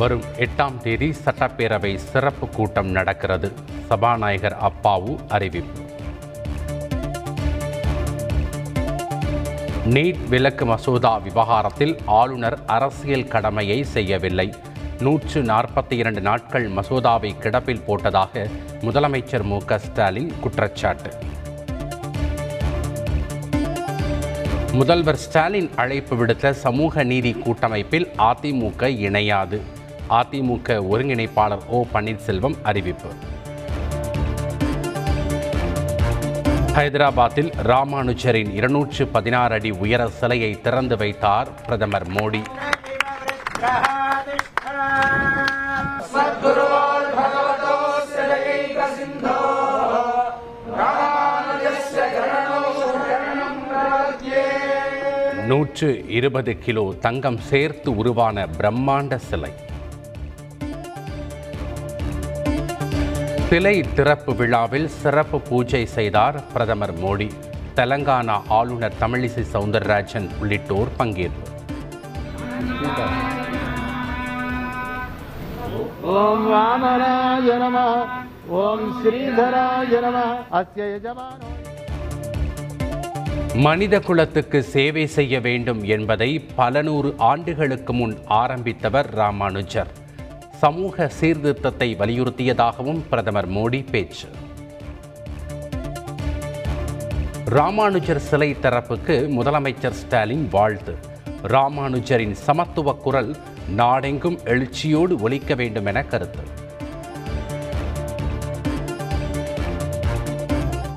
வரும் எட்டாம் தேதி சட்டப்பேரவை சிறப்பு கூட்டம் நடக்கிறது. சபாநாயகர் அப்பாவு அறிவிப்பு. நீட் விலக்கு மசோதா விவகாரத்தில் ஆளுநர் அரசியல் கடமையை செய்யவில்லை. நூற்று நாற்பத்தி இரண்டு நாட்கள் மசோதாவை கிடப்பில் போட்டதாக முதலமைச்சர் மு க ஸ்டாலின் குற்றச்சாட்டு. முதல்வர் ஸ்டாலின் அழைப்பு விடுத்த சமூக நீதி கூட்டமைப்பில் அதிமுக இணையாது. அதிமுக ஒருங்கிணைப்பாளர் ஓ பன்னீர்செல்வம் அறிவிப்பு. ஹைதராபாத்தில் ராமானுஜரின் இருநூற்று பதினாறு அடி உயர சிலையை திறந்து வைத்தார் பிரதமர் மோடி. நூற்று இருபது கிலோ தங்கம் சேர்த்து உருவான பிரம்மாண்ட சிலை. சிலை திறப்பு விழாவில் சிறப்பு பூஜை செய்தார் பிரதமர் மோடி. தெலங்கானா ஆளுநர் தமிழிசை சவுந்தரராஜன் உள்ளிட்டோர் பங்கேற்பு. ஓம் ஓம் மனித குலத்துக்கு சேவை செய்ய வேண்டும் என்பதை பல நூறு ஆண்டுகளுக்கு முன் ஆரம்பித்தவர் ராமானுஜர். சமூக சீர்திருத்தத்தை வலியுறுத்தியதாகவும் பிரதமர் மோடி பேச்சு. ராமானுஜர் சிலை தரப்புக்கு முதலமைச்சர் ஸ்டாலின் வாழ்த்து. ராமானுஜரின் சமத்துவ குரல் நாடெங்கும் எழுச்சியோடு ஒலிக்க வேண்டும் என கருத்து.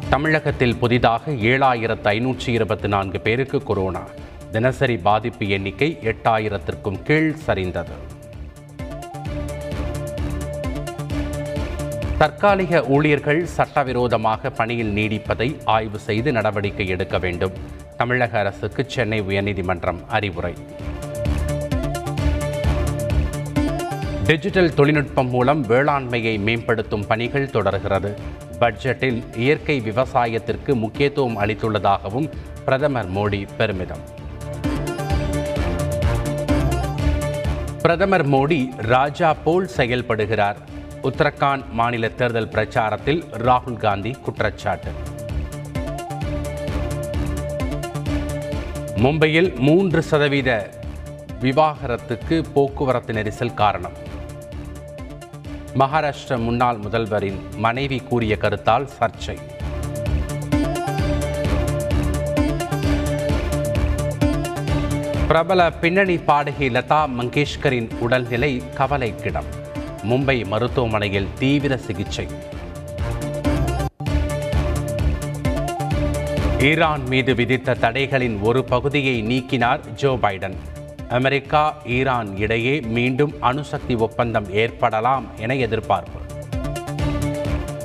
தமிழகத்தில் புதிதாக ஏழாயிரத்து ஐநூற்றி இருபத்தி நான்கு பேருக்கு கொரோனா. தினசரி பாதிப்பு எண்ணிக்கை எட்டாயிரத்திற்கும் கீழ் சரிந்தது. தற்காலிக ஊழியர்கள் சட்டவிரோதமாக பணியில் நீடிப்பதை ஆய்வு செய்து நடவடிக்கை எடுக்க வேண்டும். தமிழக அரசுக்கு சென்னை உயர்நீதிமன்றம் அறிவுரை. டிஜிட்டல் தொழில்நுட்பம் மூலம் வேளாண்மையை மேம்படுத்தும் பணிகள் தொடர்கிறது. பட்ஜெட்டில் இயற்கை விவசாயத்திற்கு முக்கியத்துவம் அளித்துள்ளதாகவும் பிரதமர் மோடி பெருமிதம். பிரதமர் மோடி ராஜா போல் செயல்படுகிறார். உத்தரகாண்ட் மாநில தேர்தல் பிரச்சாரத்தில் ராகுல் காந்தி குற்றச்சாட்டு. மும்பையில் மூன்று சதவீத விவாகரத்துக்கு போக்குவரத்து நெரிசல் காரணம். மகாராஷ்டிர முன்னாள் முதல்வரின் மனைவி கூறிய கருத்தால் சர்ச்சை. பிரபல பின்னணி பாடகி லதா மங்கேஷ்கரின் உடல்நிலை கவலைக்கிடம். மும்பை மருத்துவமனையில் தீவிர சிகிச்சை. ஈரான் மீது விதித்த தடைகளின் ஒரு பகுதியை நீக்கினார் ஜோ பைடன். அமெரிக்கா ஈரான் இடையே மீண்டும் அணுசக்தி ஒப்பந்தம் ஏற்படலாம் என எதிர்பார்ப்பு.